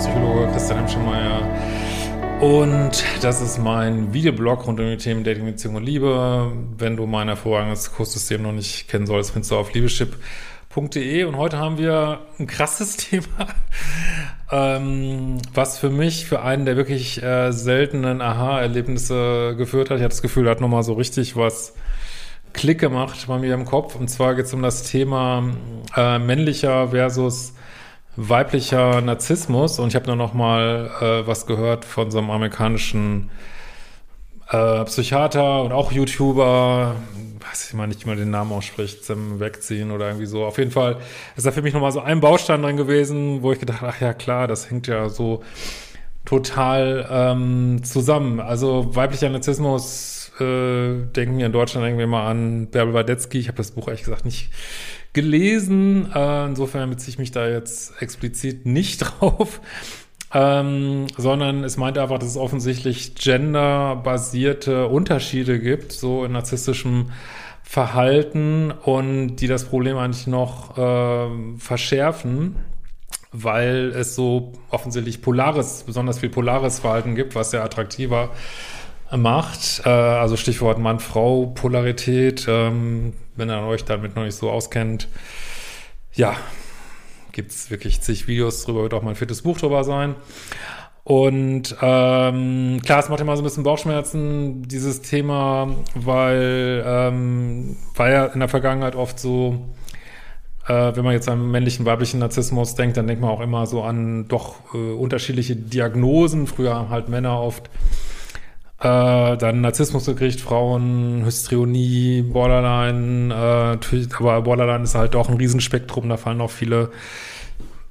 Psychologe Christian Hemschemeyer. Und das ist mein Videoblog rund um die Themen Dating, Beziehung und Liebe. Wenn du mein hervorragendes Kurssystem noch nicht kennen sollst, findest du auf liebeschip.de. Und heute haben wir ein krasses Thema, ähm, was für mich für einen der wirklich äh, seltenen Aha-Erlebnisse geführt hat. Ich hatte das Gefühl, er hat nochmal so richtig was Klick gemacht bei mir im Kopf. Und zwar geht es um das Thema äh, männlicher versus weiblicher Narzissmus. Und ich habe nur noch mal äh, was gehört von so einem amerikanischen äh, Psychiater und auch YouTuber, weiß ich mal nicht, wie man den Namen ausspricht, zum Wegziehen oder irgendwie so. Auf jeden Fall ist da für mich nochmal so ein Baustein drin gewesen, wo ich gedacht, ach ja klar, das hängt ja so total ähm, zusammen. Also weiblicher Narzissmus äh, denken wir in Deutschland irgendwie mal an Bärbel Wadetzky. Ich habe das Buch ehrlich gesagt nicht gelesen. Äh, insofern beziehe ich mich da jetzt explizit nicht drauf. Ähm, sondern es meint einfach, dass es offensichtlich genderbasierte Unterschiede gibt, so in narzisstischem Verhalten und die das Problem eigentlich noch äh, verschärfen, weil es so offensichtlich polares, besonders viel polares Verhalten gibt, was sehr attraktiver macht. Äh, also Stichwort Mann-Frau-Polarität. Ähm, wenn ihr euch damit noch nicht so auskennt, ja, gibt es wirklich zig Videos drüber, wird auch mein viertes Buch drüber sein. Und ähm, klar, es macht immer so ein bisschen Bauchschmerzen, dieses Thema, weil, ähm, war ja in der Vergangenheit oft so, äh, wenn man jetzt an männlichen, weiblichen Narzissmus denkt, dann denkt man auch immer so an doch äh, unterschiedliche Diagnosen. Früher haben halt Männer oft äh, dann Narzissmus gekriegt, Frauen, Hystrionie, Borderline, äh, natürlich, aber Borderline ist halt auch ein Riesenspektrum, da fallen auch viele,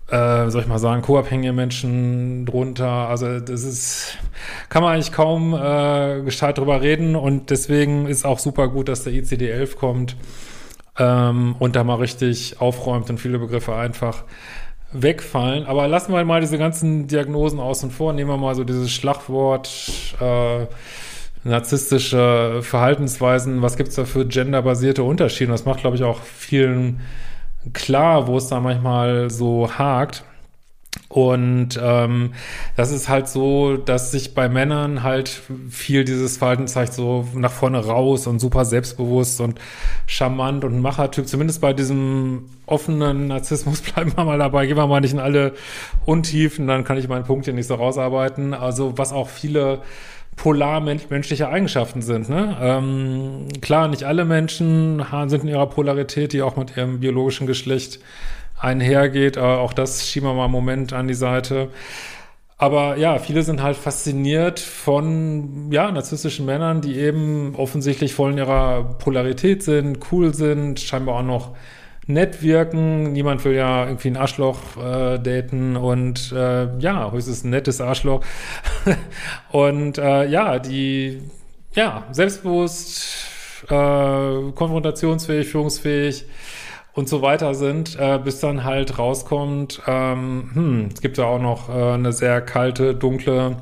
äh, soll ich mal sagen, co-abhängige Menschen drunter. Also das ist, kann man eigentlich kaum äh, gescheit drüber reden und deswegen ist auch super gut, dass der ICD-11 kommt ähm, und da mal richtig aufräumt und viele Begriffe einfach wegfallen. Aber lassen wir mal diese ganzen Diagnosen außen vor. Nehmen wir mal so dieses Schlagwort äh, narzisstische Verhaltensweisen. Was gibt's da für genderbasierte Unterschiede? Das macht, glaube ich, auch vielen klar, wo es da manchmal so hakt. Und ähm, das ist halt so, dass sich bei Männern halt viel dieses Verhalten zeigt, so nach vorne raus und super selbstbewusst und charmant und Machertyp. Zumindest bei diesem offenen Narzissmus bleiben wir mal dabei, gehen wir mal nicht in alle Untiefen, dann kann ich meinen Punkt hier nicht so rausarbeiten. Also was auch viele polar menschliche Eigenschaften sind. Ne? Ähm, klar, nicht alle Menschen sind in ihrer Polarität, die auch mit ihrem biologischen Geschlecht einhergeht. Aber auch das schieben wir mal einen Moment an die Seite. Aber ja, viele sind halt fasziniert von, ja, narzisstischen Männern, die eben offensichtlich voll in ihrer Polarität sind, cool sind, scheinbar auch noch nett wirken. Niemand will ja irgendwie ein Arschloch äh, daten und äh, ja, höchstens ein nettes Arschloch. und äh, ja, die, ja, selbstbewusst, äh, konfrontationsfähig, führungsfähig, und so weiter sind, äh, bis dann halt rauskommt, ähm, hm, es gibt ja auch noch äh, eine sehr kalte, dunkle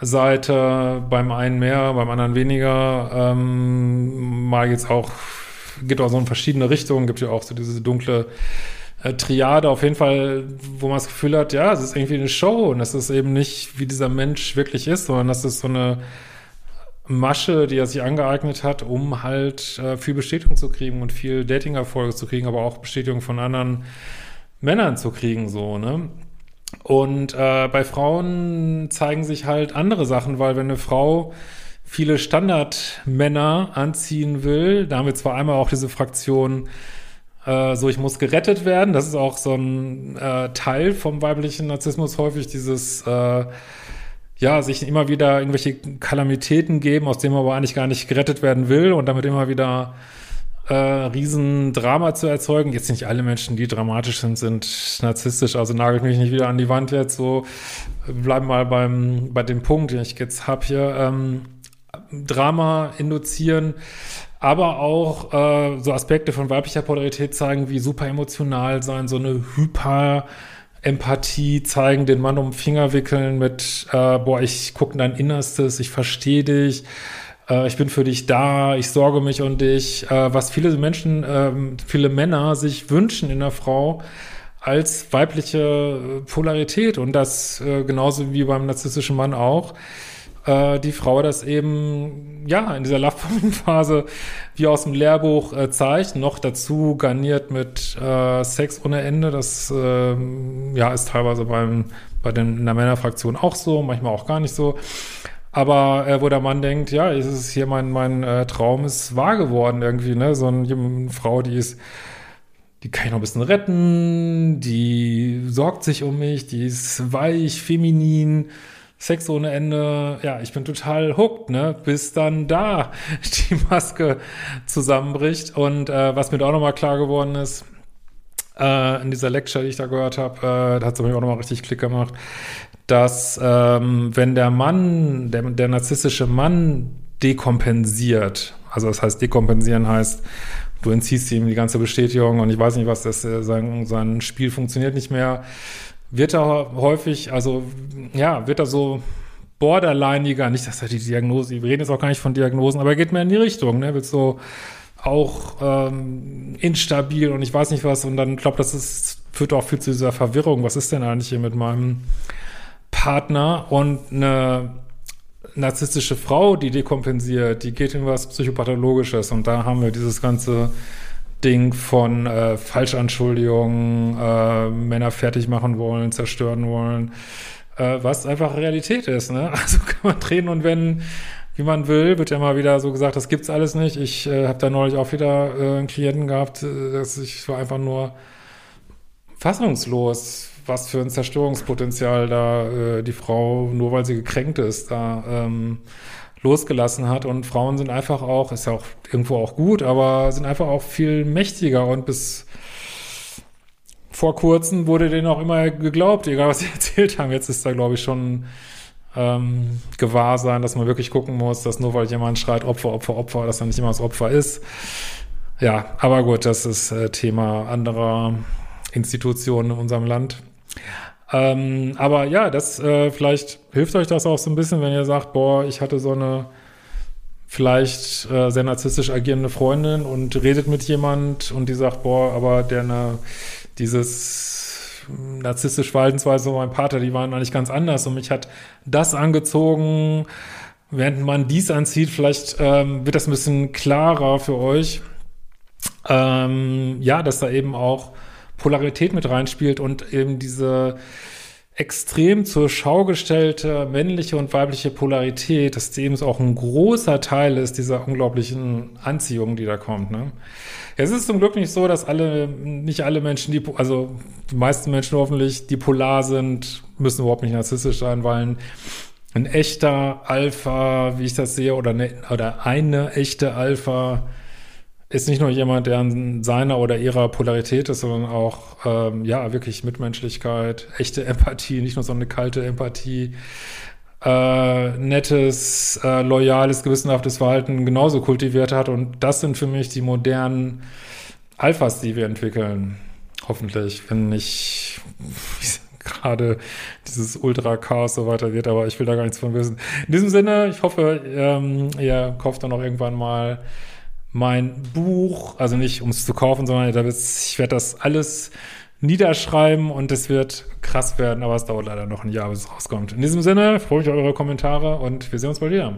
Seite, beim einen mehr, beim anderen weniger. Ähm, mal jetzt auch, gibt auch so in verschiedene Richtungen, gibt ja auch so diese dunkle äh, Triade, auf jeden Fall, wo man das Gefühl hat, ja, es ist irgendwie eine Show und das ist eben nicht, wie dieser Mensch wirklich ist, sondern das ist so eine Masche, die er sich angeeignet hat, um halt äh, viel Bestätigung zu kriegen und viel Dating-Erfolge zu kriegen, aber auch Bestätigung von anderen Männern zu kriegen, so, ne? Und äh, bei Frauen zeigen sich halt andere Sachen, weil wenn eine Frau viele Standardmänner anziehen will, da haben wir zwar einmal auch diese Fraktion, äh, so ich muss gerettet werden, das ist auch so ein äh, Teil vom weiblichen Narzissmus häufig, dieses äh, ja, sich immer wieder irgendwelche Kalamitäten geben, aus denen man aber eigentlich gar nicht gerettet werden will und damit immer wieder äh, Riesendrama zu erzeugen. Jetzt nicht alle Menschen, die dramatisch sind, sind narzisstisch, also nagelt mich nicht wieder an die Wand jetzt so. Bleiben mal beim, bei dem Punkt, den ich jetzt habe hier. Ähm, Drama induzieren, aber auch äh, so Aspekte von weiblicher Polarität zeigen, wie super emotional sein, so eine hyper Empathie zeigen, den Mann um den Finger wickeln mit, äh, boah, ich gucke dein Innerstes, ich verstehe dich, äh, ich bin für dich da, ich sorge mich um dich, äh, was viele Menschen, äh, viele Männer sich wünschen in der Frau, als weibliche Polarität und das äh, genauso wie beim narzisstischen Mann auch äh, die Frau das eben ja in dieser Love-Phase wie aus dem Lehrbuch äh, zeigt, noch dazu garniert mit äh, Sex ohne Ende. Das äh, ja ist teilweise beim bei den in der Männerfraktion auch so, manchmal auch gar nicht so. Aber äh, wo der Mann denkt, ja, ist es hier mein mein äh, Traum ist wahr geworden irgendwie, ne? So eine, eine Frau, die ist die kann ich noch ein bisschen retten, die sorgt sich um mich, die ist weich, feminin, Sex ohne Ende. Ja, ich bin total hooked, ne? Bis dann da die Maske zusammenbricht. Und äh, was mir da auch nochmal klar geworden ist, äh, in dieser Lecture, die ich da gehört habe, äh, da hat es mir auch nochmal richtig Klick gemacht, dass ähm, wenn der Mann, der, der narzisstische Mann dekompensiert, also das heißt, dekompensieren heißt, du entziehst ihm die ganze Bestätigung und ich weiß nicht was, das, äh, sein, sein Spiel funktioniert nicht mehr, wird er häufig, also ja, wird er so borderlineiger, nicht, dass er die Diagnose, wir reden jetzt auch gar nicht von Diagnosen, aber er geht mehr in die Richtung, ne, wird so auch ähm, instabil und ich weiß nicht was und dann glaube das ist, führt auch viel zu dieser Verwirrung, was ist denn eigentlich hier mit meinem Partner und eine narzisstische Frau, die dekompensiert, die geht in was Psychopathologisches und da haben wir dieses ganze Ding von äh, Falschanschuldigungen, äh, Männer fertig machen wollen, zerstören wollen, äh, was einfach Realität ist. Ne? Also kann man drehen und wenden, wie man will. Wird ja mal wieder so gesagt, das gibt's alles nicht. Ich äh, habe da neulich auch wieder äh, einen Klienten gehabt, äh, dass ich war einfach nur fassungslos, was für ein Zerstörungspotenzial da äh, die Frau, nur weil sie gekränkt ist, da ähm, losgelassen hat. Und Frauen sind einfach auch, ist ja auch irgendwo auch gut, aber sind einfach auch viel mächtiger und bis vor kurzem wurde denen auch immer geglaubt, egal was sie erzählt haben. Jetzt ist da, glaube ich, schon ähm, gewahr sein, dass man wirklich gucken muss, dass nur weil jemand schreit Opfer, Opfer, Opfer, dass er nicht immer das Opfer ist. Ja, aber gut, das ist äh, Thema anderer Institutionen in unserem Land. Ähm, aber ja, das äh, vielleicht hilft euch das auch so ein bisschen, wenn ihr sagt, boah, ich hatte so eine vielleicht äh, sehr narzisstisch agierende Freundin und redet mit jemand und die sagt, boah, aber der ne, dieses narzisstische Verhaltensweise von meinem Vater, die waren eigentlich ganz anders und mich hat das angezogen, während man dies anzieht, vielleicht ähm, wird das ein bisschen klarer für euch. Ähm, ja, dass da eben auch Polarität mit reinspielt und eben diese extrem zur Schau gestellte männliche und weibliche Polarität, dass dem auch ein großer Teil ist dieser unglaublichen Anziehung, die da kommt. Ne? Es ist zum Glück nicht so, dass alle, nicht alle Menschen, die, also die meisten Menschen hoffentlich, die polar sind, müssen überhaupt nicht narzisstisch sein, weil ein, ein echter Alpha, wie ich das sehe, oder eine, oder eine echte Alpha ist nicht nur jemand, der an seiner oder ihrer Polarität ist, sondern auch, ähm, ja, wirklich Mitmenschlichkeit, echte Empathie, nicht nur so eine kalte Empathie, äh, nettes, äh, loyales, gewissenhaftes Verhalten genauso kultiviert hat. Und das sind für mich die modernen Alphas, die wir entwickeln. Hoffentlich, wenn nicht gerade dieses Ultra-Chaos so weitergeht, aber ich will da gar nichts von wissen. In diesem Sinne, ich hoffe, ähm, ihr kauft dann auch irgendwann mal mein Buch, also nicht um es zu kaufen, sondern ich werde das alles niederschreiben und es wird krass werden, aber es dauert leider noch ein Jahr, bis es rauskommt. In diesem Sinne freue ich mich auf eure Kommentare und wir sehen uns bald wieder.